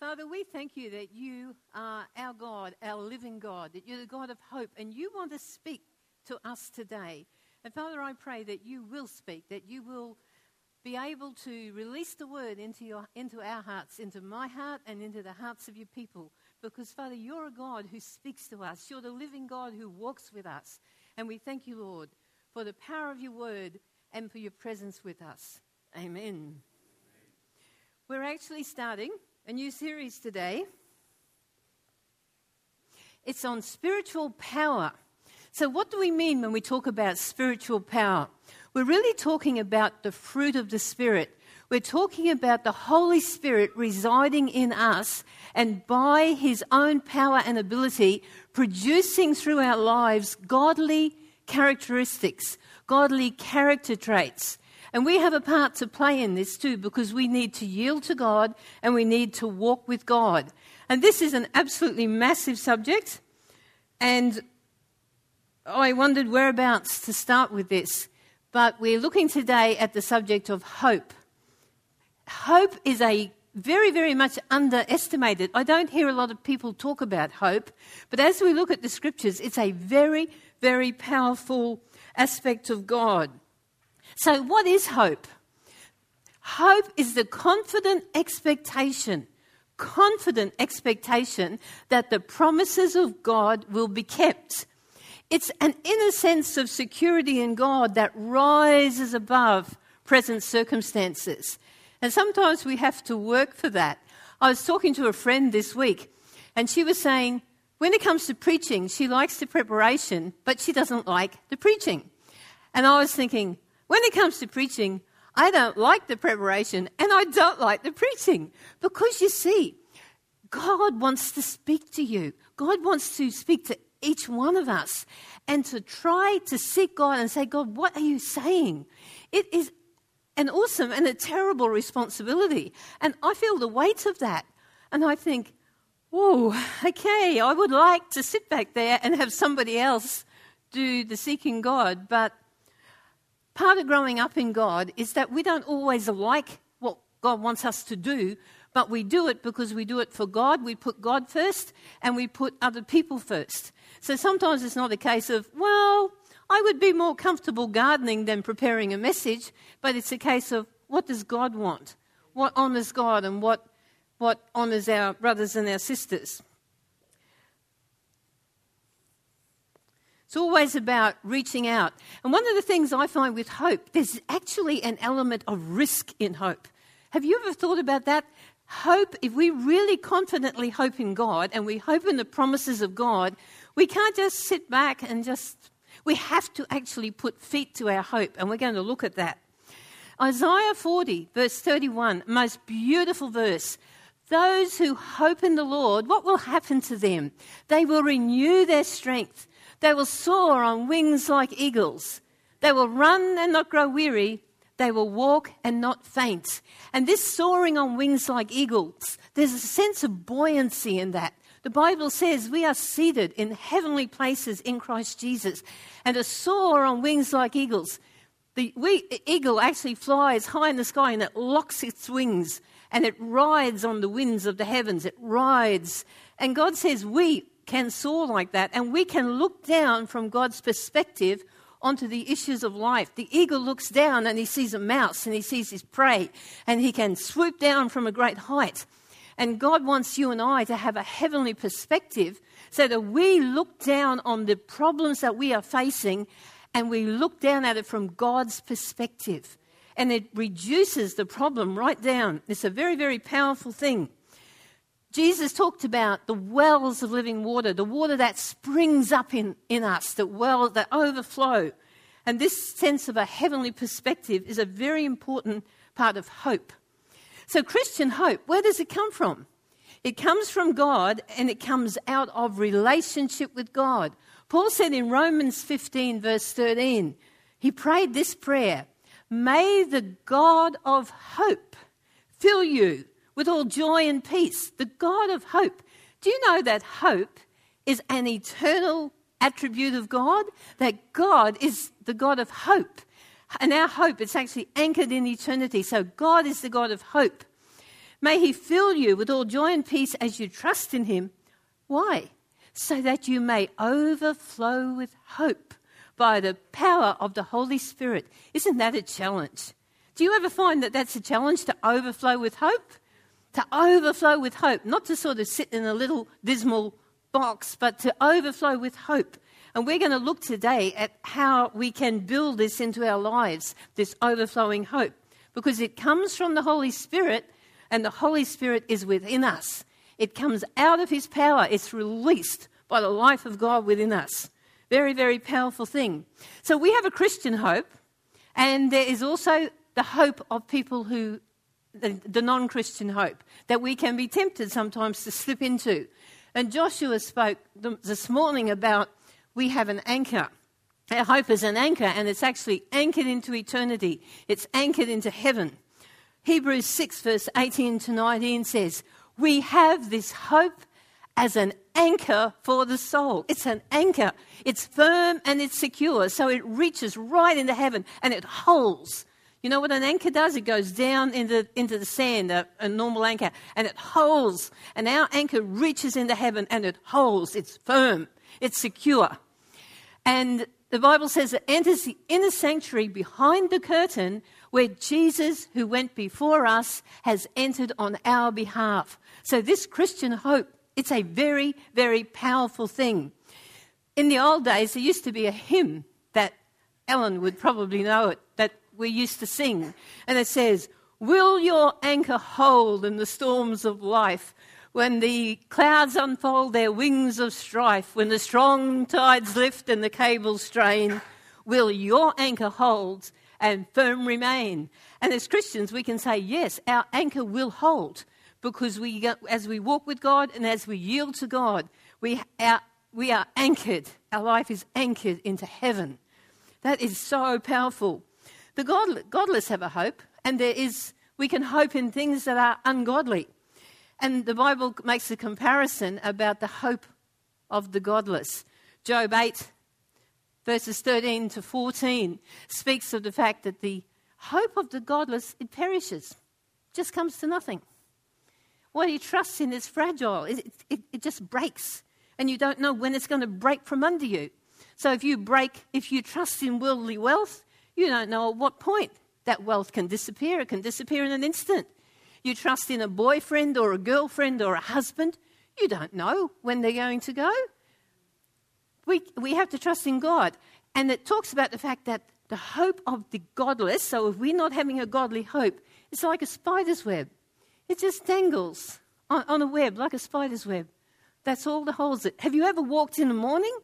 Father, we thank you that you are our God, our living God, that you're the God of hope, and you want to speak to us today. And Father, I pray that you will speak, that you will be able to release the word into, your, into our hearts, into my heart, and into the hearts of your people. Because, Father, you're a God who speaks to us. You're the living God who walks with us. And we thank you, Lord, for the power of your word and for your presence with us. Amen. We're actually starting a new series today. It's on spiritual power. So, what do we mean when we talk about spiritual power? We're really talking about the fruit of the Spirit. We're talking about the Holy Spirit residing in us and by His own power and ability producing through our lives godly characteristics, godly character traits. And we have a part to play in this too because we need to yield to God and we need to walk with God. And this is an absolutely massive subject. And I wondered whereabouts to start with this. But we're looking today at the subject of hope. Hope is a very, very much underestimated. I don't hear a lot of people talk about hope, but as we look at the scriptures, it's a very, very powerful aspect of God. So, what is hope? Hope is the confident expectation, confident expectation that the promises of God will be kept. It's an inner sense of security in God that rises above present circumstances. And sometimes we have to work for that. I was talking to a friend this week, and she was saying, when it comes to preaching, she likes the preparation, but she doesn't like the preaching. And I was thinking, when it comes to preaching, I don't like the preparation and I don't like the preaching. Because you see, God wants to speak to you. God wants to speak to each one of us and to try to seek God and say, God, what are you saying? It is an awesome and a terrible responsibility. And I feel the weight of that. And I think, oh, okay, I would like to sit back there and have somebody else do the seeking God. But part of growing up in God is that we don't always like what God wants us to do, but we do it because we do it for God. We put God first and we put other people first. So sometimes it's not a case of, well, I would be more comfortable gardening than preparing a message, but it's a case of what does God want? What honours God and what what honours our brothers and our sisters. It's always about reaching out. And one of the things I find with hope, there's actually an element of risk in hope. Have you ever thought about that? Hope, if we really confidently hope in God and we hope in the promises of God, we can't just sit back and just, we have to actually put feet to our hope. And we're going to look at that. Isaiah 40, verse 31, most beautiful verse. Those who hope in the Lord, what will happen to them? They will renew their strength. They will soar on wings like eagles. They will run and not grow weary. They will walk and not faint. And this soaring on wings like eagles, there's a sense of buoyancy in that. The Bible says we are seated in heavenly places in Christ Jesus. And to soar on wings like eagles, the eagle actually flies high in the sky and it locks its wings and it rides on the winds of the heavens. It rides. And God says we can soar like that and we can look down from God's perspective onto the issues of life. The eagle looks down and he sees a mouse and he sees his prey and he can swoop down from a great height. And God wants you and I to have a heavenly perspective so that we look down on the problems that we are facing and we look down at it from God's perspective and it reduces the problem right down. It's a very, very powerful thing. Jesus talked about the wells of living water, the water that springs up in, in us, the wells that overflow. And this sense of a heavenly perspective is a very important part of hope. So, Christian hope, where does it come from? It comes from God and it comes out of relationship with God. Paul said in Romans 15, verse 13, he prayed this prayer May the God of hope fill you with all joy and peace. The God of hope. Do you know that hope is an eternal attribute of God? That God is the God of hope. And our hope, is actually anchored in eternity. So God is the God of hope. May He fill you with all joy and peace as you trust in Him. Why? So that you may overflow with hope by the power of the Holy Spirit. Isn't that a challenge? Do you ever find that that's a challenge to overflow with hope? To overflow with hope, not to sort of sit in a little dismal box, but to overflow with hope. And we're going to look today at how we can build this into our lives, this overflowing hope, because it comes from the Holy Spirit, and the Holy Spirit is within us. It comes out of His power, it's released by the life of God within us. Very, very powerful thing. So we have a Christian hope, and there is also the hope of people who, the, the non Christian hope, that we can be tempted sometimes to slip into. And Joshua spoke this morning about we have an anchor. Our hope is an anchor, and it's actually anchored into eternity, it's anchored into heaven. Hebrews 6, verse 18 to 19 says, We have this hope as an anchor for the soul. It's an anchor. It's firm and it's secure, so it reaches right into heaven and it holds. You know what an anchor does? It goes down into, into the sand, a, a normal anchor, and it holds. And our anchor reaches into heaven and it holds. It's firm, it's secure. And the Bible says it enters the inner sanctuary behind the curtain where Jesus, who went before us, has entered on our behalf. So, this Christian hope it's a very, very powerful thing. In the old days, there used to be a hymn that Ellen would probably know it, that we used to sing. And it says, Will your anchor hold in the storms of life? When the clouds unfold their wings of strife, when the strong tides lift and the cables strain, will your anchor hold and firm remain? And as Christians, we can say, yes, our anchor will hold because we, as we walk with God and as we yield to God, we are, we are anchored. Our life is anchored into heaven. That is so powerful. The God, godless have a hope, and there is, we can hope in things that are ungodly. And the Bible makes a comparison about the hope of the godless. Job 8, verses 13 to 14, speaks of the fact that the hope of the godless, it perishes, just comes to nothing. What he trusts in is fragile, it, it, it just breaks, and you don't know when it's going to break from under you. So if you break, if you trust in worldly wealth, you don't know at what point that wealth can disappear. It can disappear in an instant. You trust in a boyfriend or a girlfriend or a husband, you don't know when they're going to go. We, we have to trust in God. And it talks about the fact that the hope of the godless, so if we're not having a godly hope, it's like a spider's web. It just dangles on, on a web, like a spider's web. That's all that holds it. Have you ever walked in the morning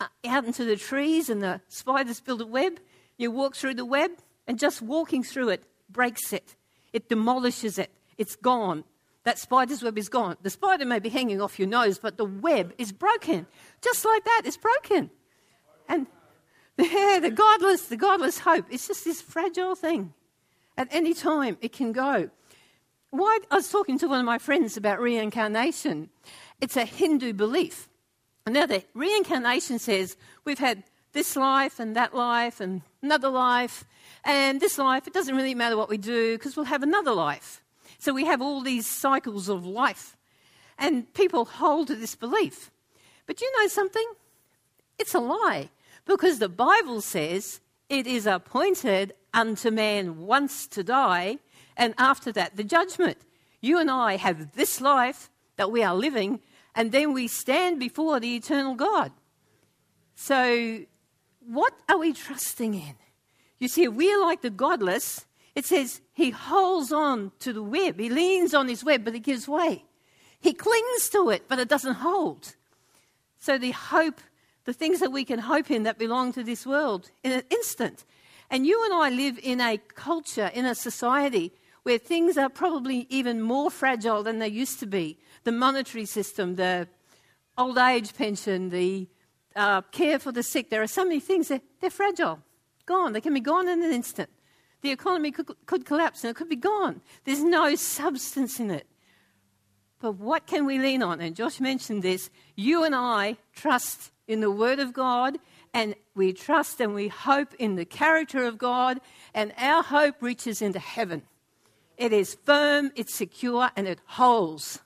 uh, out into the trees and the spiders build a web? You walk through the web, and just walking through it breaks it. It demolishes it. It's gone. That spider's web is gone. The spider may be hanging off your nose, but the web is broken. Just like that, it's broken. And the godless, the godless hope, it's just this fragile thing. At any time, it can go. Why, I was talking to one of my friends about reincarnation. It's a Hindu belief. Now, the reincarnation says we've had this life and that life and another life, and this life, it doesn't really matter what we do because we'll have another life. So we have all these cycles of life. And people hold to this belief. But you know something? It's a lie because the Bible says it is appointed unto man once to die, and after that, the judgment. You and I have this life that we are living, and then we stand before the eternal God. So, what are we trusting in? You see, we are like the godless. It says he holds on to the web, he leans on his web, but it gives way. He clings to it, but it doesn't hold. So, the hope, the things that we can hope in that belong to this world in an instant. And you and I live in a culture, in a society where things are probably even more fragile than they used to be. The monetary system, the old age pension, the uh, care for the sick, there are so many things that they're fragile, gone. They can be gone in an instant. The economy could, could collapse and it could be gone. There's no substance in it. But what can we lean on? And Josh mentioned this. You and I trust in the Word of God, and we trust and we hope in the character of God, and our hope reaches into heaven. It is firm, it's secure, and it holds.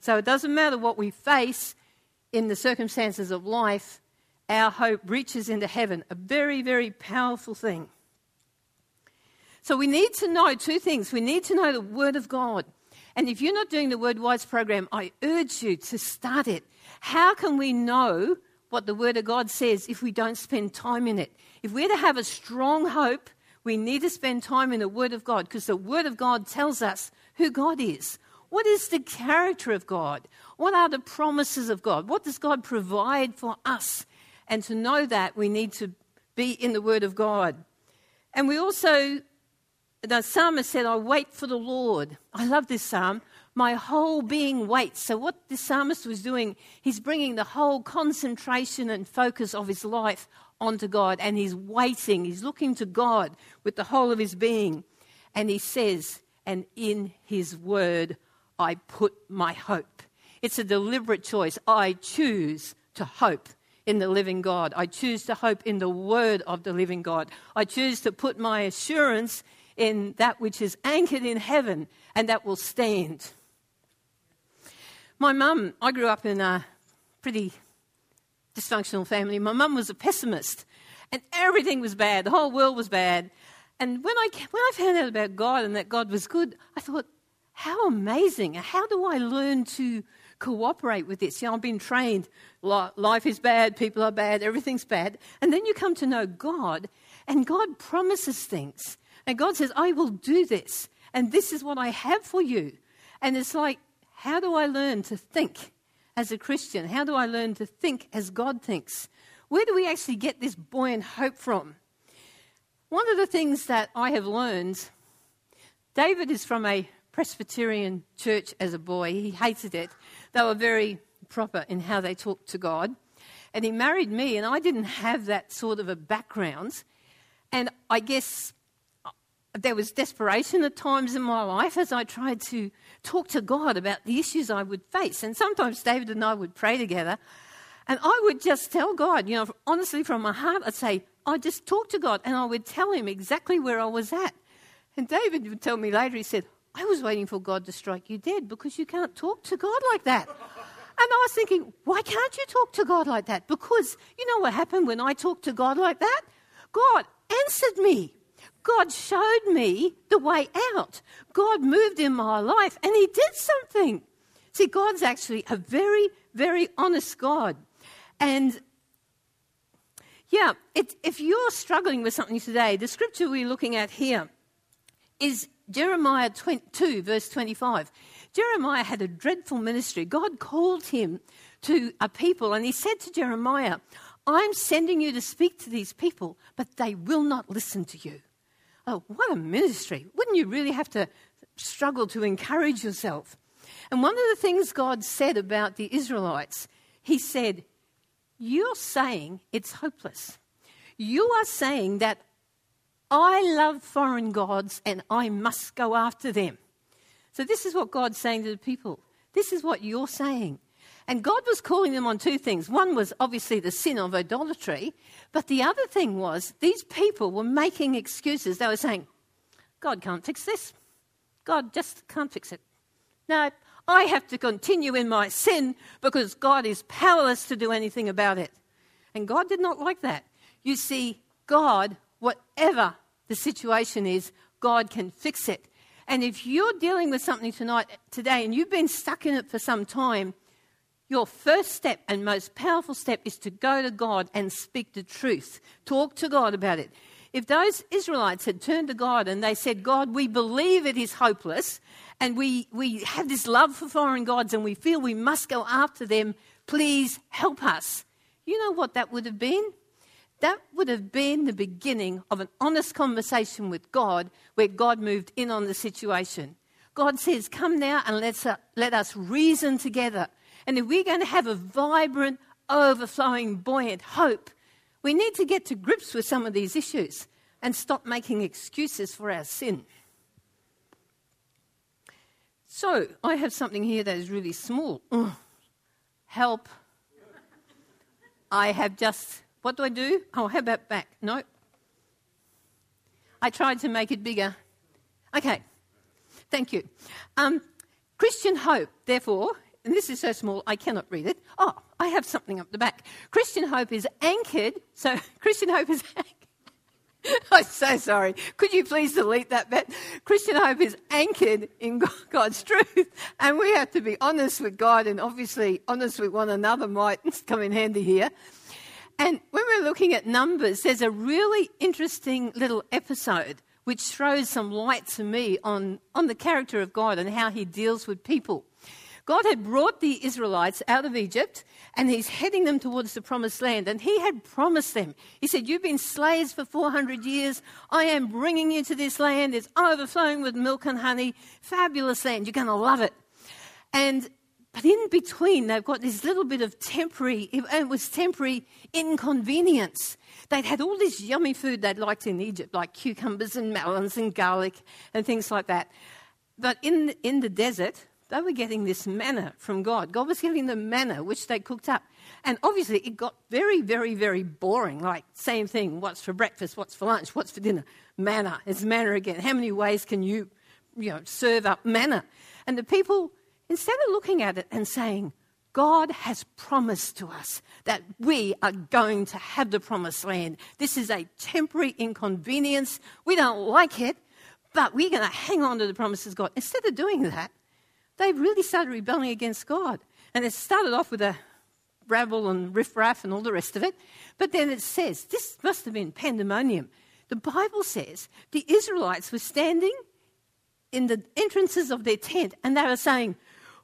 So it doesn't matter what we face in the circumstances of life, our hope reaches into heaven. A very, very powerful thing. So we need to know two things. We need to know the Word of God. And if you're not doing the Word Wise program, I urge you to start it. How can we know what the Word of God says if we don't spend time in it? If we're to have a strong hope, we need to spend time in the Word of God because the Word of God tells us who God is. What is the character of God? What are the promises of God? What does God provide for us? And to know that, we need to be in the Word of God. And we also, the psalmist said, I wait for the Lord. I love this psalm. My whole being waits. So, what the psalmist was doing, he's bringing the whole concentration and focus of his life onto God and he's waiting. He's looking to God with the whole of his being. And he says, And in his word I put my hope. It's a deliberate choice. I choose to hope in the living God. I choose to hope in the word of the living God. I choose to put my assurance in that which is anchored in heaven and that will stand. My mum, I grew up in a pretty dysfunctional family. My mum was a pessimist, and everything was bad. The whole world was bad. And when I, when I found out about God and that God was good, I thought, how amazing. How do I learn to cooperate with this? You know, I've been trained life is bad, people are bad, everything's bad. And then you come to know God, and God promises things. And God says, I will do this, and this is what I have for you. And it's like, how do I learn to think as a Christian? How do I learn to think as God thinks? Where do we actually get this buoyant hope from? One of the things that I have learned, David is from a Presbyterian church as a boy. He hated it. They were very proper in how they talked to God. And he married me, and I didn't have that sort of a background. And I guess uh, there was desperation at times in my life as I tried to talk to God about the issues I would face. And sometimes David and I would pray together, and I would just tell God, you know, honestly from my heart, I'd say, I just talk to God, and I would tell him exactly where I was at. And David would tell me later, he said, I was waiting for God to strike you dead because you can't talk to God like that. And I was thinking, why can't you talk to God like that? Because you know what happened when I talked to God like that? God answered me. God showed me the way out. God moved in my life and He did something. See, God's actually a very, very honest God. And yeah, it, if you're struggling with something today, the scripture we're looking at here is Jeremiah 2, verse 25. Jeremiah had a dreadful ministry. God called him to a people, and he said to Jeremiah, I'm sending you to speak to these people, but they will not listen to you. Oh, what a ministry. Wouldn't you really have to struggle to encourage yourself? And one of the things God said about the Israelites, He said, You're saying it's hopeless. You are saying that I love foreign gods and I must go after them. So, this is what God's saying to the people. This is what you're saying. And God was calling them on two things. One was obviously the sin of idolatry, but the other thing was these people were making excuses. They were saying, God can't fix this. God just can't fix it. No, I have to continue in my sin because God is powerless to do anything about it. And God did not like that. You see, God, whatever the situation is, God can fix it. And if you're dealing with something tonight, today, and you've been stuck in it for some time, your first step and most powerful step is to go to God and speak the truth. Talk to God about it. If those Israelites had turned to God and they said, God, we believe it is hopeless, and we, we have this love for foreign gods, and we feel we must go after them, please help us. You know what that would have been? That would have been the beginning of an honest conversation with God where God moved in on the situation. God says, Come now and let's, uh, let us reason together. And if we're going to have a vibrant, overflowing, buoyant hope, we need to get to grips with some of these issues and stop making excuses for our sin. So, I have something here that is really small. Ugh. Help. I have just what do I do? Oh, how about back? No. I tried to make it bigger. Okay. Thank you. Um, Christian hope, therefore, and this is so small I cannot read it. Oh, I have something up the back. Christian hope is anchored. So, Christian hope is anchored. I'm so sorry. Could you please delete that bit? Christian hope is anchored in God's truth, and we have to be honest with God, and obviously honest with one another might come in handy here. And when we're looking at numbers, there's a really interesting little episode which throws some light to me on, on the character of God and how he deals with people. God had brought the Israelites out of Egypt and he's heading them towards the promised land. And he had promised them, he said, You've been slaves for 400 years. I am bringing you to this land. It's overflowing with milk and honey. Fabulous land. You're going to love it. And but in between, they've got this little bit of temporary, it was temporary inconvenience. They'd had all this yummy food they'd liked in Egypt, like cucumbers and melons and garlic and things like that. But in, in the desert, they were getting this manna from God. God was giving them manna, which they cooked up. And obviously, it got very, very, very boring. Like, same thing what's for breakfast, what's for lunch, what's for dinner? Manna. It's manna again. How many ways can you, you know, serve up manna? And the people, instead of looking at it and saying, God has promised to us that we are going to have the promised land. This is a temporary inconvenience. We don't like it, but we're going to hang on to the promises of God. Instead of doing that, they really started rebelling against God. And it started off with a rabble and riffraff and all the rest of it. But then it says, this must have been pandemonium. The Bible says the Israelites were standing in the entrances of their tent and they were saying,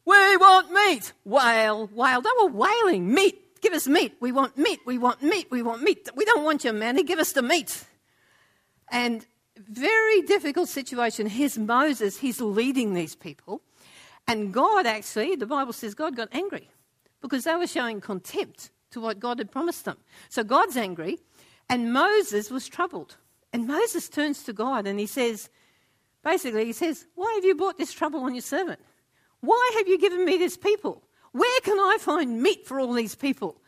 We want meat. Wail, wail. They oh, were wailing, Meat. Give us meat. We want meat. We want meat. We want meat. We don't want your manna. Give us the meat. And very difficult situation. Here's Moses. He's leading these people. And God actually, the Bible says God got angry because they were showing contempt to what God had promised them. So God's angry, and Moses was troubled. And Moses turns to God and he says, basically, he says, Why have you brought this trouble on your servant? Why have you given me this people? Where can I find meat for all these people?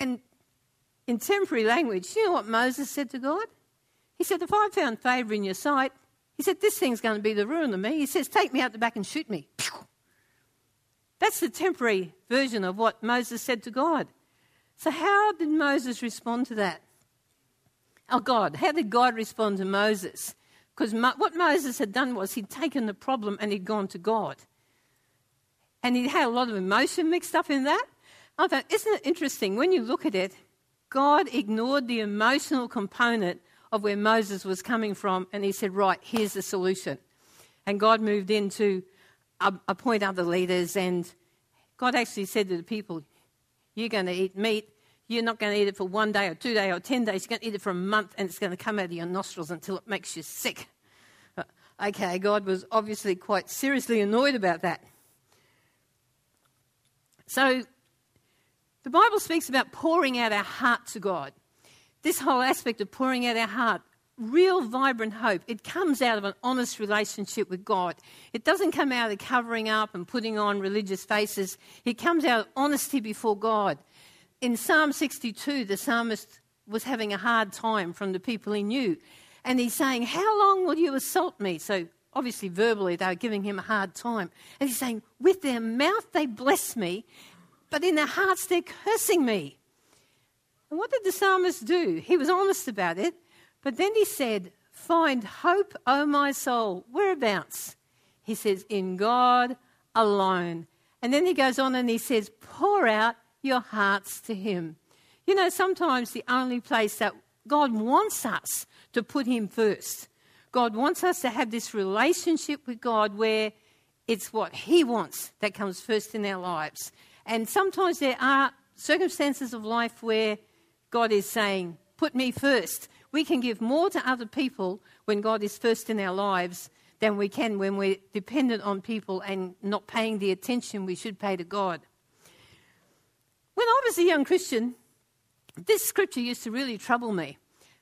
And in temporary language, you know what Moses said to God? He said, If I found favour in your sight, he said, This thing's going to be the ruin of me. He says, Take me out the back and shoot me. That's the temporary version of what Moses said to God. So, how did Moses respond to that? Oh, God, how did God respond to Moses? Because what Moses had done was he'd taken the problem and he'd gone to God. And he had a lot of emotion mixed up in that. I thought, isn't it interesting? When you look at it, God ignored the emotional component of where Moses was coming from and he said, Right, here's the solution. And God moved in to appoint other leaders. And God actually said to the people, You're going to eat meat. You're not going to eat it for one day or two days or 10 days. You're going to eat it for a month and it's going to come out of your nostrils until it makes you sick. Uh, okay, God was obviously quite seriously annoyed about that. So, the Bible speaks about pouring out our heart to God. This whole aspect of pouring out our heart real vibrant hope, it comes out of an honest relationship with God. It doesn't come out of covering up and putting on religious faces. It comes out of honesty before God. In Psalm 62, the psalmist was having a hard time from the people he knew. And he's saying, How long will you assault me? So obviously, verbally, they were giving him a hard time. And he's saying, With their mouth they bless me, but in their hearts they're cursing me. And what did the psalmist do? He was honest about it. But then he said, Find hope, O my soul. Whereabouts? He says, In God alone. And then he goes on and he says, Pour out your hearts to him. You know, sometimes the only place that God wants us to put him first. God wants us to have this relationship with God where it's what he wants that comes first in our lives. And sometimes there are circumstances of life where God is saying, Put me first. We can give more to other people when God is first in our lives than we can when we're dependent on people and not paying the attention we should pay to God. When I was a young Christian, this scripture used to really trouble me.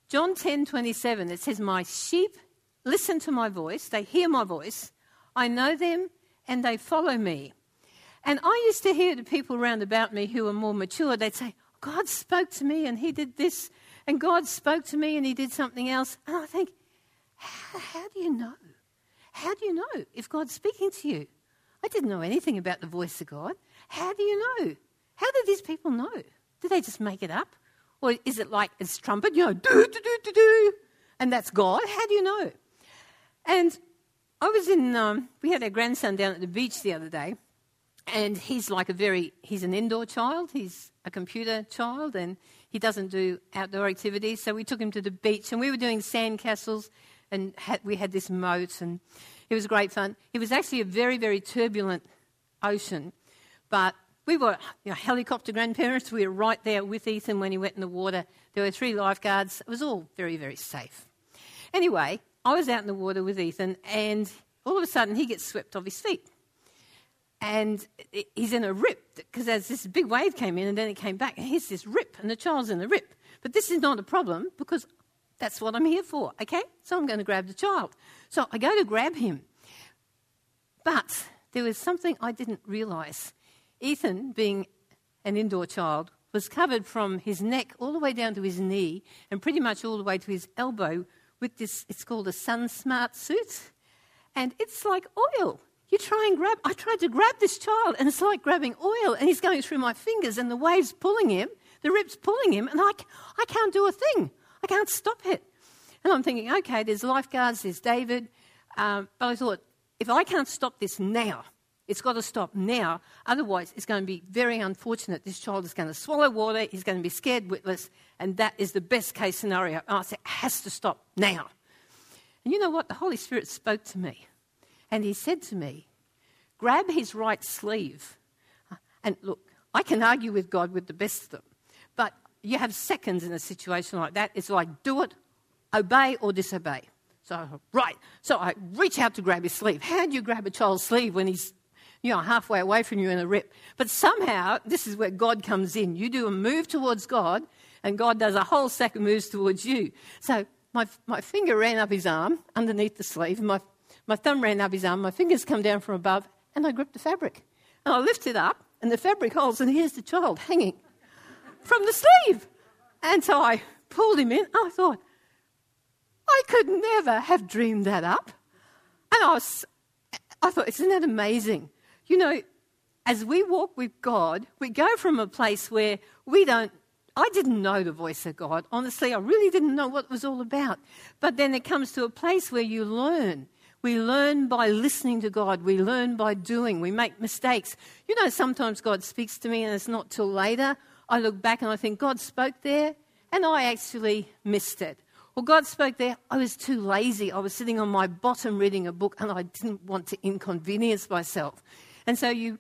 John 10 27, it says, My sheep listen to my voice, they hear my voice, I know them, and they follow me. And I used to hear the people around about me who were more mature, they'd say, God spoke to me and he did this and God spoke to me and he did something else. And I think, how, how do you know? How do you know if God's speaking to you? I didn't know anything about the voice of God. How do you know? How do these people know? Do they just make it up? Or is it like it's trumpet, you know, do, do, do, do, do, and that's God? How do you know? And I was in, um, we had our grandson down at the beach the other day, and he's like a very, he's an indoor child, he's a computer child, and he doesn't do outdoor activities. So we took him to the beach, and we were doing sand castles, and had, we had this moat, and it was great fun. It was actually a very, very turbulent ocean, but we were you know, helicopter grandparents. We were right there with Ethan when he went in the water. There were three lifeguards. It was all very, very safe. Anyway, I was out in the water with Ethan, and all of a sudden he gets swept off his feet. And he's in a rip because as this big wave came in and then it came back, and here's this rip, and the child's in a rip. But this is not a problem because that's what I'm here for, okay? So I'm going to grab the child. So I go to grab him. But there was something I didn't realise. Ethan, being an indoor child, was covered from his neck all the way down to his knee and pretty much all the way to his elbow with this, it's called a Sun Smart suit. And it's like oil. You try and grab, I tried to grab this child and it's like grabbing oil and he's going through my fingers and the wave's pulling him, the rip's pulling him, and I, I can't do a thing. I can't stop it. And I'm thinking, okay, there's lifeguards, there's David. Um, but I thought, if I can't stop this now, it's got to stop now. Otherwise, it's going to be very unfortunate. This child is going to swallow water, he's going to be scared witless, and that is the best case scenario. I said, it has to stop now. And you know what? The Holy Spirit spoke to me, and He said to me, grab his right sleeve. And look, I can argue with God with the best of them, but you have seconds in a situation like that. It's like, do it, obey or disobey. So, right. So I reach out to grab his sleeve. How do you grab a child's sleeve when he's you know, halfway away from you in a rip. But somehow, this is where God comes in. You do a move towards God, and God does a whole second moves towards you. So my, my finger ran up his arm underneath the sleeve, and my, my thumb ran up his arm, my fingers come down from above, and I gripped the fabric. And I lift it up, and the fabric holds, and here's the child hanging from the sleeve. And so I pulled him in. I thought, I could never have dreamed that up. And I was, I thought, isn't that amazing? You know, as we walk with God, we go from a place where we don't, I didn't know the voice of God. Honestly, I really didn't know what it was all about. But then it comes to a place where you learn. We learn by listening to God. We learn by doing. We make mistakes. You know, sometimes God speaks to me and it's not till later. I look back and I think, God spoke there and I actually missed it. Well, God spoke there. I was too lazy. I was sitting on my bottom reading a book and I didn't want to inconvenience myself. And so you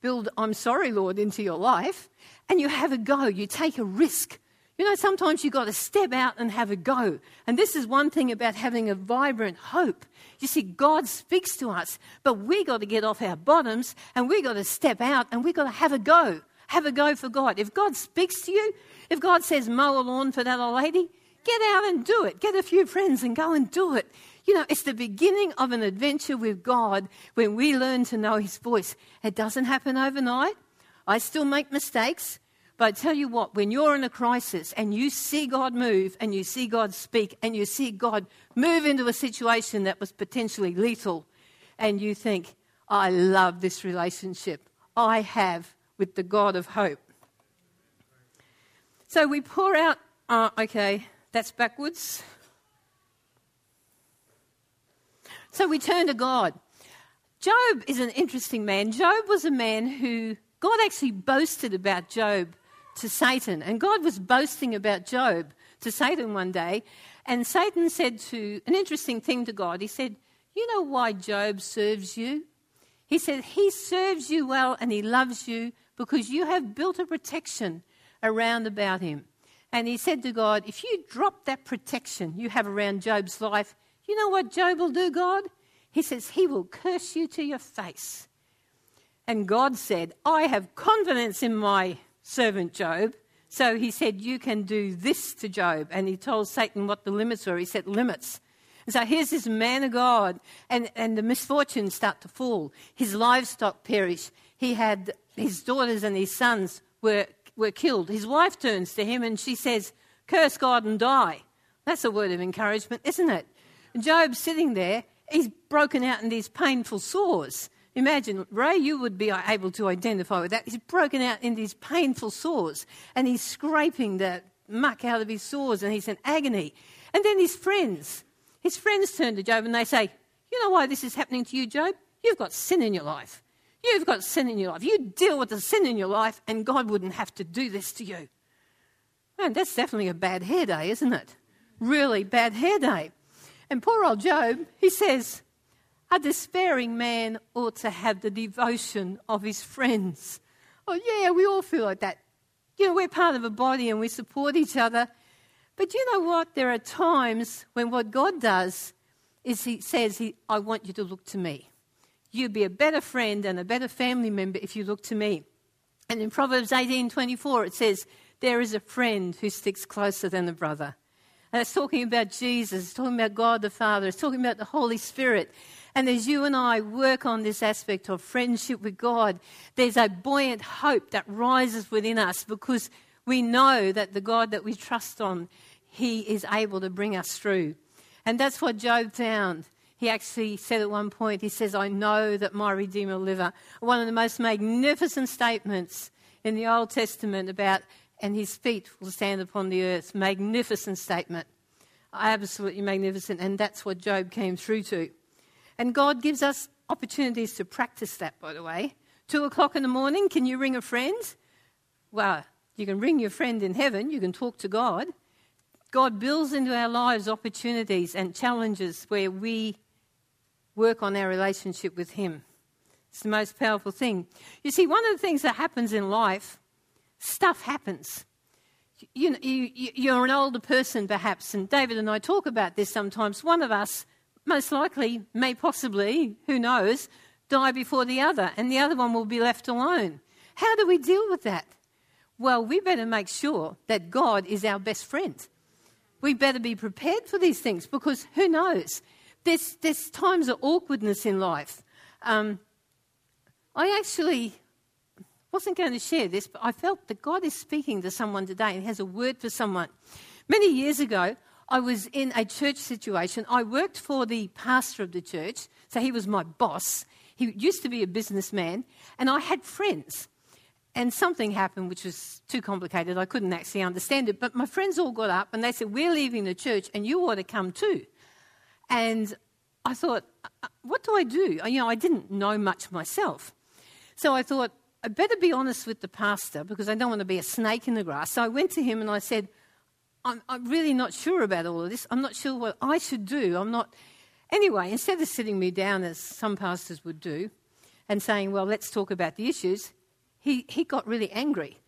build, I'm sorry, Lord, into your life and you have a go. You take a risk. You know, sometimes you've got to step out and have a go. And this is one thing about having a vibrant hope. You see, God speaks to us, but we got to get off our bottoms and we got to step out and we got to have a go. Have a go for God. If God speaks to you, if God says mow a lawn for that old lady, get out and do it. Get a few friends and go and do it. You know, it's the beginning of an adventure with God when we learn to know His voice. It doesn't happen overnight. I still make mistakes. But I tell you what, when you're in a crisis and you see God move and you see God speak and you see God move into a situation that was potentially lethal, and you think, I love this relationship I have with the God of hope. So we pour out, uh, okay, that's backwards. So we turn to God. Job is an interesting man. Job was a man who God actually boasted about Job to Satan. And God was boasting about Job to Satan one day. And Satan said to an interesting thing to God. He said, You know why Job serves you? He said, He serves you well and he loves you because you have built a protection around about him. And he said to God, If you drop that protection you have around Job's life, you know what Job will do, God? He says, He will curse you to your face. And God said, I have confidence in my servant Job. So he said, You can do this to Job. And he told Satan what the limits were. He said, Limits. And so here's this man of God, and, and the misfortunes start to fall. His livestock perish. He had his daughters and his sons were, were killed. His wife turns to him and she says, Curse God and die. That's a word of encouragement, isn't it? Job's sitting there he's broken out in these painful sores. Imagine, Ray, you would be able to identify with that. He's broken out in these painful sores and he's scraping the muck out of his sores and he's in agony. And then his friends, his friends turn to Job and they say, You know why this is happening to you, Job? You've got sin in your life. You've got sin in your life. You deal with the sin in your life and God wouldn't have to do this to you. Man, that's definitely a bad hair day, isn't it? Really bad hair day. And poor old Job, he says, a despairing man ought to have the devotion of his friends. Oh, yeah, we all feel like that. You know, we're part of a body and we support each other. But you know what? There are times when what God does is He says, he, I want you to look to me. You'd be a better friend and a better family member if you look to me. And in Proverbs 18:24 it says, There is a friend who sticks closer than a brother. And it's talking about Jesus, it's talking about God the Father, it's talking about the Holy Spirit. And as you and I work on this aspect of friendship with God, there's a buoyant hope that rises within us because we know that the God that we trust on, He is able to bring us through. And that's what Job found. He actually said at one point, he says, I know that my Redeemer liver. One of the most magnificent statements in the Old Testament about, and his feet will stand upon the earth. Magnificent statement. Absolutely magnificent. And that's what Job came through to. And God gives us opportunities to practice that, by the way. Two o'clock in the morning, can you ring a friend? Well, you can ring your friend in heaven, you can talk to God. God builds into our lives opportunities and challenges where we work on our relationship with Him. It's the most powerful thing. You see, one of the things that happens in life, stuff happens. You, you, you're an older person, perhaps, and David and I talk about this sometimes. One of us most likely, may possibly, who knows, die before the other, and the other one will be left alone. How do we deal with that? Well, we better make sure that God is our best friend. We better be prepared for these things because who knows? There's, there's times of awkwardness in life. Um, I actually wasn't going to share this, but I felt that God is speaking to someone today and has a word for someone. Many years ago, I was in a church situation. I worked for the pastor of the church, so he was my boss. He used to be a businessman, and I had friends. And something happened which was too complicated. I couldn't actually understand it. But my friends all got up and they said, We're leaving the church and you ought to come too. And I thought, uh, What do I do? You know, I didn't know much myself. So I thought, I better be honest with the pastor because I don't want to be a snake in the grass. So I went to him and I said, I'm, I'm really not sure about all of this. I'm not sure what I should do. I'm not. Anyway, instead of sitting me down as some pastors would do and saying, well, let's talk about the issues, he, he got really angry.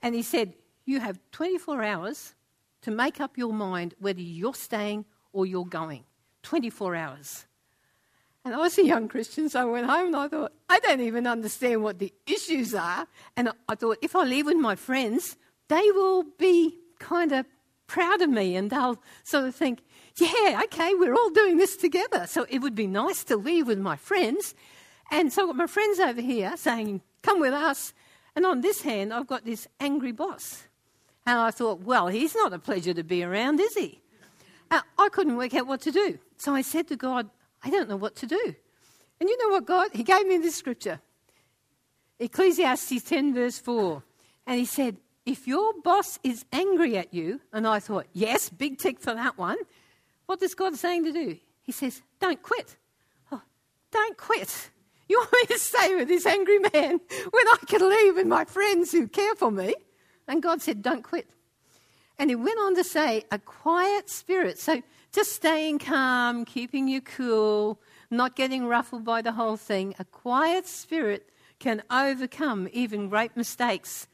And he said, You have 24 hours to make up your mind whether you're staying or you're going. 24 hours. And I was a young Christian, so I went home and I thought, I don't even understand what the issues are. And I thought, if I leave with my friends, they will be kind of proud of me and they'll sort of think, yeah, okay, we're all doing this together. So it would be nice to leave with my friends. And so I've got my friends over here saying, come with us. And on this hand, I've got this angry boss. And I thought, well, he's not a pleasure to be around, is he? Uh, I couldn't work out what to do. So I said to God, I don't know what to do. And you know what, God? He gave me this scripture Ecclesiastes 10, verse 4. And he said, if your boss is angry at you, and I thought, yes, big tick for that one, what is God saying to do? He says, don't quit. Oh, don't quit. You want me to stay with this angry man when I can leave with my friends who care for me? And God said, don't quit. And he went on to say, a quiet spirit. So just staying calm, keeping you cool, not getting ruffled by the whole thing. A quiet spirit can overcome even great mistakes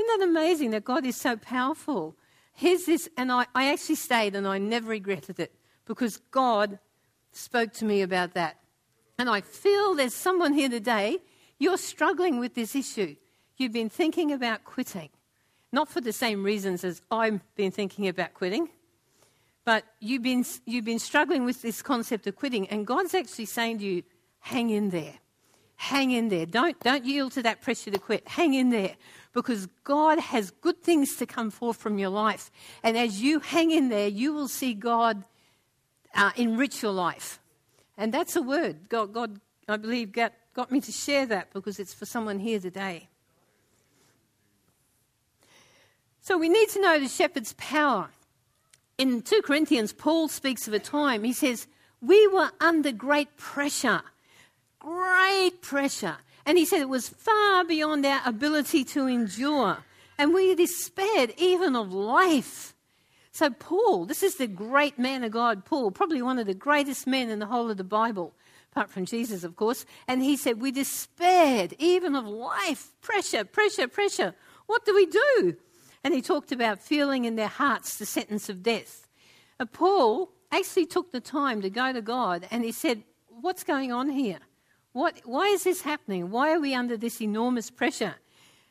isn't that amazing that God is so powerful? Here's this, and I, I actually stayed and I never regretted it because God spoke to me about that. And I feel there's someone here today, you're struggling with this issue. You've been thinking about quitting, not for the same reasons as I've been thinking about quitting, but you've been, you've been struggling with this concept of quitting, and God's actually saying to you, hang in there. Hang in there. Don't, don't yield to that pressure to quit. Hang in there because God has good things to come forth from your life. And as you hang in there, you will see God uh, enrich your life. And that's a word. God, God I believe, got, got me to share that because it's for someone here today. So we need to know the shepherd's power. In 2 Corinthians, Paul speaks of a time, he says, We were under great pressure. Great pressure. And he said it was far beyond our ability to endure. And we despaired even of life. So, Paul, this is the great man of God, Paul, probably one of the greatest men in the whole of the Bible, apart from Jesus, of course. And he said, We despaired even of life. Pressure, pressure, pressure. What do we do? And he talked about feeling in their hearts the sentence of death. And Paul actually took the time to go to God and he said, What's going on here? What, why is this happening? Why are we under this enormous pressure?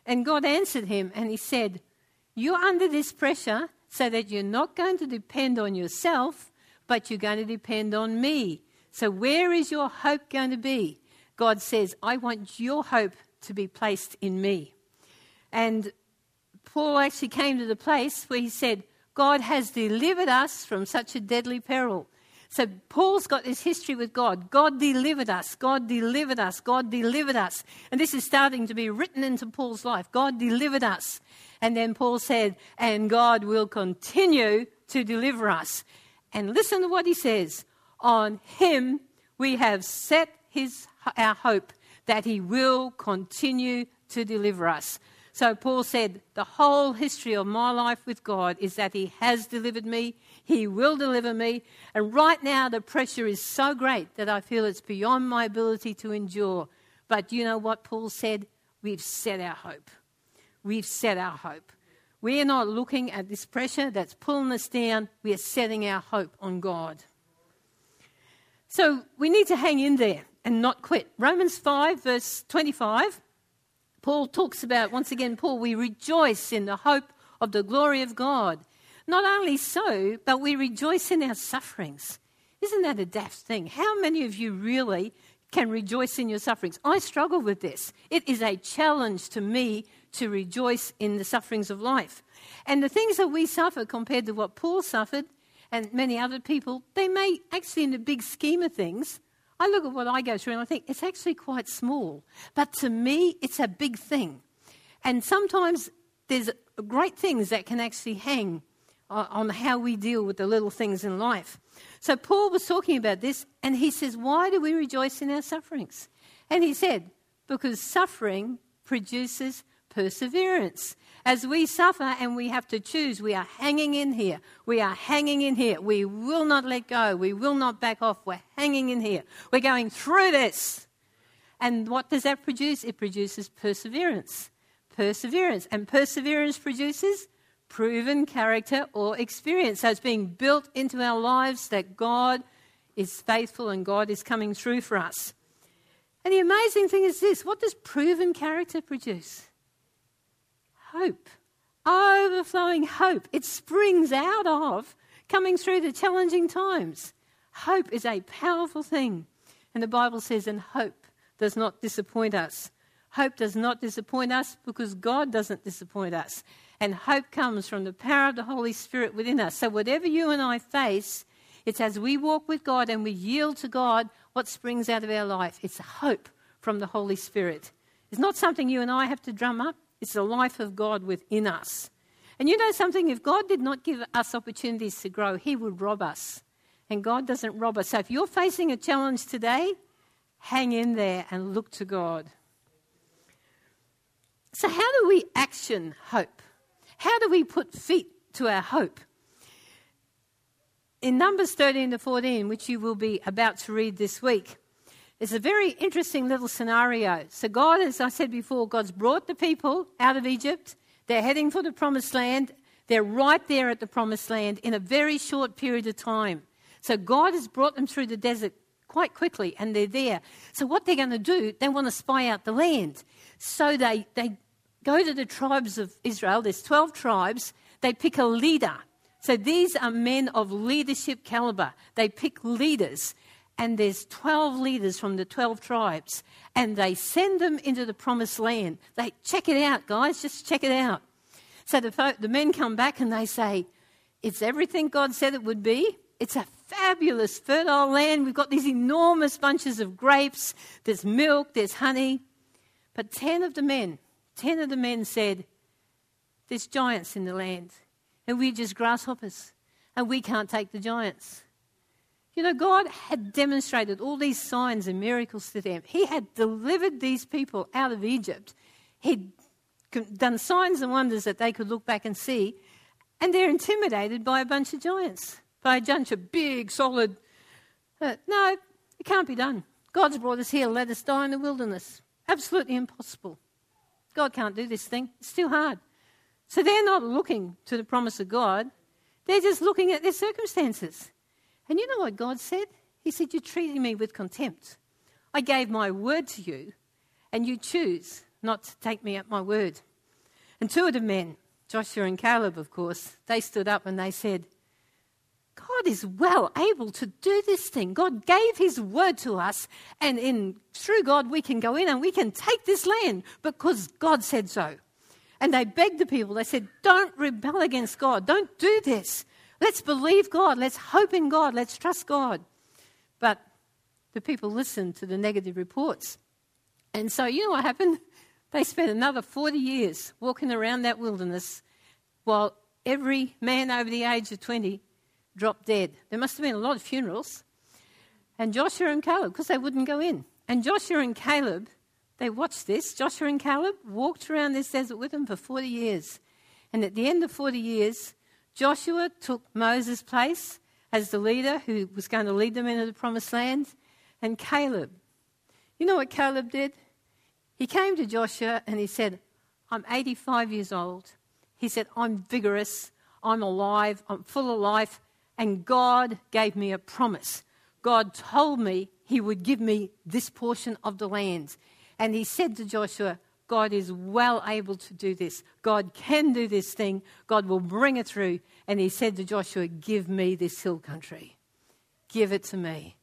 And God answered him and he said, You're under this pressure so that you're not going to depend on yourself, but you're going to depend on me. So, where is your hope going to be? God says, I want your hope to be placed in me. And Paul actually came to the place where he said, God has delivered us from such a deadly peril. So Paul's got this history with God. God delivered us. God delivered us. God delivered us. And this is starting to be written into Paul's life. God delivered us. And then Paul said, and God will continue to deliver us. And listen to what he says. On him we have set his, our hope that he will continue to deliver us. So Paul said, The whole history of my life with God is that He has delivered me, He will deliver me. And right now, the pressure is so great that I feel it's beyond my ability to endure. But you know what Paul said? We've set our hope. We've set our hope. We are not looking at this pressure that's pulling us down, we are setting our hope on God. So we need to hang in there and not quit. Romans 5, verse 25 Paul talks about, once again, Paul, we rejoice in the hope of the glory of God. Not only so, but we rejoice in our sufferings. Isn't that a daft thing? How many of you really can rejoice in your sufferings? I struggle with this. It is a challenge to me to rejoice in the sufferings of life. And the things that we suffer compared to what Paul suffered and many other people, they may actually, in the big scheme of things, I look at what I go through and I think it's actually quite small. But to me, it's a big thing. And sometimes there's great things that can actually hang on how we deal with the little things in life. So Paul was talking about this and he says, Why do we rejoice in our sufferings? And he said, Because suffering produces perseverance. As we suffer and we have to choose, we are hanging in here. We are hanging in here. We will not let go. We will not back off. We're hanging in here. We're going through this. And what does that produce? It produces perseverance. Perseverance. And perseverance produces proven character or experience. So it's being built into our lives that God is faithful and God is coming through for us. And the amazing thing is this what does proven character produce? Hope, overflowing hope. It springs out of coming through the challenging times. Hope is a powerful thing. And the Bible says, and hope does not disappoint us. Hope does not disappoint us because God doesn't disappoint us. And hope comes from the power of the Holy Spirit within us. So, whatever you and I face, it's as we walk with God and we yield to God what springs out of our life. It's hope from the Holy Spirit. It's not something you and I have to drum up. It's the life of God within us. And you know something? If God did not give us opportunities to grow, He would rob us. And God doesn't rob us. So if you're facing a challenge today, hang in there and look to God. So, how do we action hope? How do we put feet to our hope? In Numbers 13 to 14, which you will be about to read this week, it's a very interesting little scenario. So, God, as I said before, God's brought the people out of Egypt. They're heading for the promised land. They're right there at the promised land in a very short period of time. So, God has brought them through the desert quite quickly, and they're there. So, what they're going to do, they want to spy out the land. So, they, they go to the tribes of Israel. There's 12 tribes. They pick a leader. So, these are men of leadership caliber. They pick leaders and there's 12 leaders from the 12 tribes, and they send them into the promised land. They check it out, guys, just check it out. So the, the men come back and they say, It's everything God said it would be. It's a fabulous, fertile land. We've got these enormous bunches of grapes. There's milk, there's honey. But 10 of the men, 10 of the men said, There's giants in the land, and we're just grasshoppers, and we can't take the giants. You know, God had demonstrated all these signs and miracles to them. He had delivered these people out of Egypt. He'd done signs and wonders that they could look back and see, and they're intimidated by a bunch of giants, by a bunch of big, solid. Uh, no, it can't be done. God's brought us here, let us die in the wilderness. Absolutely impossible. God can't do this thing. It's too hard. So they're not looking to the promise of God, they're just looking at their circumstances. And you know what God said? He said, You're treating me with contempt. I gave my word to you, and you choose not to take me at my word. And two of the men, Joshua and Caleb, of course, they stood up and they said, God is well able to do this thing. God gave his word to us, and in through God we can go in and we can take this land because God said so. And they begged the people, they said, Don't rebel against God. Don't do this. Let's believe God. Let's hope in God. Let's trust God. But the people listened to the negative reports. And so, you know what happened? They spent another 40 years walking around that wilderness while every man over the age of 20 dropped dead. There must have been a lot of funerals. And Joshua and Caleb, because they wouldn't go in. And Joshua and Caleb, they watched this. Joshua and Caleb walked around this desert with them for 40 years. And at the end of 40 years, Joshua took Moses' place as the leader who was going to lead them into the promised land. And Caleb, you know what Caleb did? He came to Joshua and he said, I'm 85 years old. He said, I'm vigorous, I'm alive, I'm full of life, and God gave me a promise. God told me he would give me this portion of the land. And he said to Joshua, God is well able to do this. God can do this thing. God will bring it through. And he said to Joshua, Give me this hill country. Give it to me.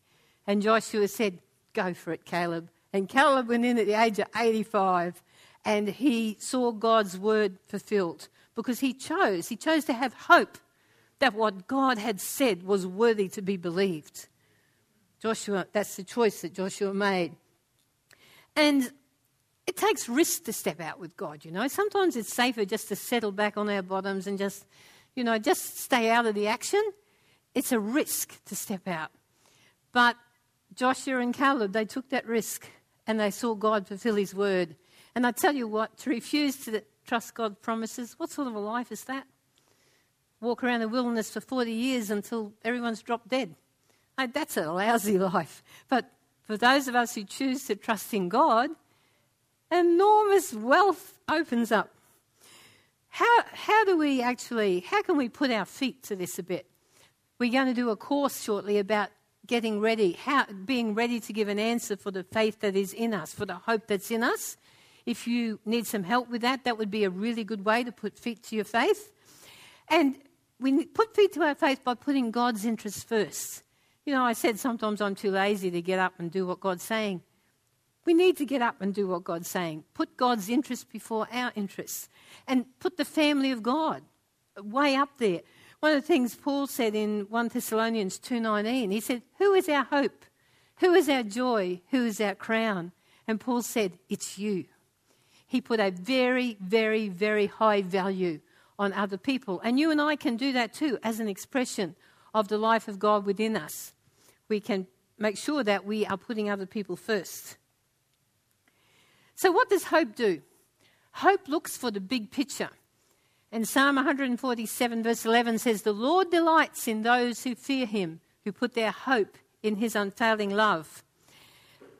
And Joshua said, Go for it, Caleb. And Caleb went in at the age of 85 and he saw God's word fulfilled because he chose. He chose to have hope that what God had said was worthy to be believed. Joshua, that's the choice that Joshua made. And it takes risk to step out with God, you know. Sometimes it's safer just to settle back on our bottoms and just, you know, just stay out of the action. It's a risk to step out. But Joshua and Caleb, they took that risk and they saw God fulfill his word. And I tell you what, to refuse to trust God's promises, what sort of a life is that? Walk around the wilderness for 40 years until everyone's dropped dead. that's a lousy life. But for those of us who choose to trust in God, enormous wealth opens up. How, how do we actually, how can we put our feet to this a bit? We're going to do a course shortly about getting ready, how, being ready to give an answer for the faith that is in us, for the hope that's in us. If you need some help with that, that would be a really good way to put feet to your faith. And we put feet to our faith by putting God's interests first. You know, I said sometimes I'm too lazy to get up and do what God's saying. We need to get up and do what God's saying. Put God's interests before our interests. And put the family of God way up there. One of the things Paul said in 1 Thessalonians 2:19, he said, "Who is our hope? Who is our joy? Who is our crown?" And Paul said, "It's you." He put a very, very, very high value on other people. And you and I can do that too as an expression of the life of God within us. We can make sure that we are putting other people first. So, what does hope do? Hope looks for the big picture. And Psalm 147, verse 11 says, The Lord delights in those who fear him, who put their hope in his unfailing love.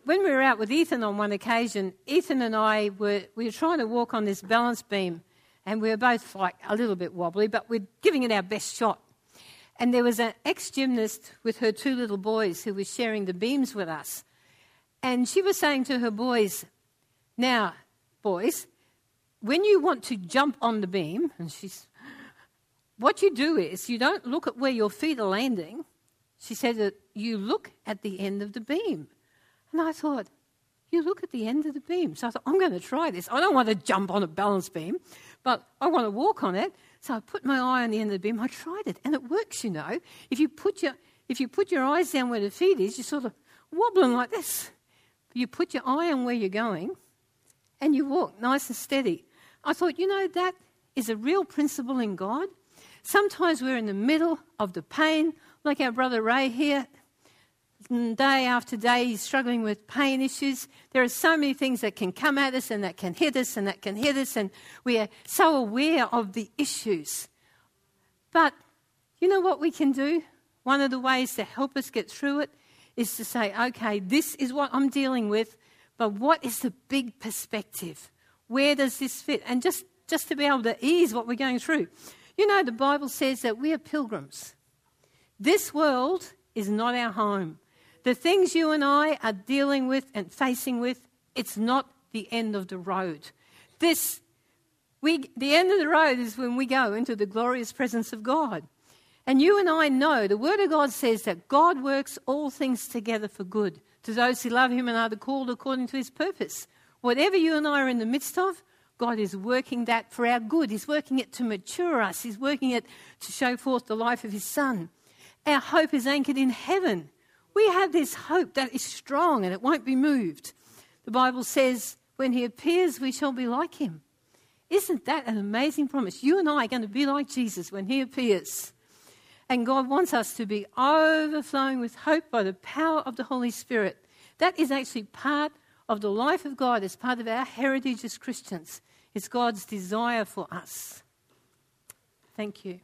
When we were out with Ethan on one occasion, Ethan and I were, we were trying to walk on this balance beam, and we were both like a little bit wobbly, but we're giving it our best shot. And there was an ex gymnast with her two little boys who was sharing the beams with us. And she was saying to her boys, Now, boys, when you want to jump on the beam, and she's, what you do is you don't look at where your feet are landing. She said that you look at the end of the beam. And I thought, you look at the end of the beam. So I thought, I'm going to try this. I don't want to jump on a balance beam, but I want to walk on it. So I put my eye on the end of the beam. I tried it, and it works, you know. If you put your, if you put your eyes down where the feet is, you're sort of wobbling like this. You put your eye on where you're going, and you walk nice and steady. I thought, you know, that is a real principle in God. Sometimes we're in the middle of the pain, like our brother Ray here. Day after day, he's struggling with pain issues. There are so many things that can come at us and that can hit us and that can hit us, and we are so aware of the issues. But you know what we can do? One of the ways to help us get through it is to say, okay, this is what I'm dealing with, but what is the big perspective? Where does this fit? And just, just to be able to ease what we're going through. You know, the Bible says that we are pilgrims. This world is not our home. The things you and I are dealing with and facing with, it's not the end of the road. This, we, the end of the road is when we go into the glorious presence of God. And you and I know the Word of God says that God works all things together for good to those who love Him and are called according to His purpose. Whatever you and I are in the midst of, God is working that for our good. He's working it to mature us, He's working it to show forth the life of His Son. Our hope is anchored in heaven. We have this hope that is strong and it won't be moved. The Bible says, when He appears, we shall be like Him. Isn't that an amazing promise? You and I are going to be like Jesus when He appears. And God wants us to be overflowing with hope by the power of the Holy Spirit. That is actually part of the life of God, it's part of our heritage as Christians. It's God's desire for us. Thank you.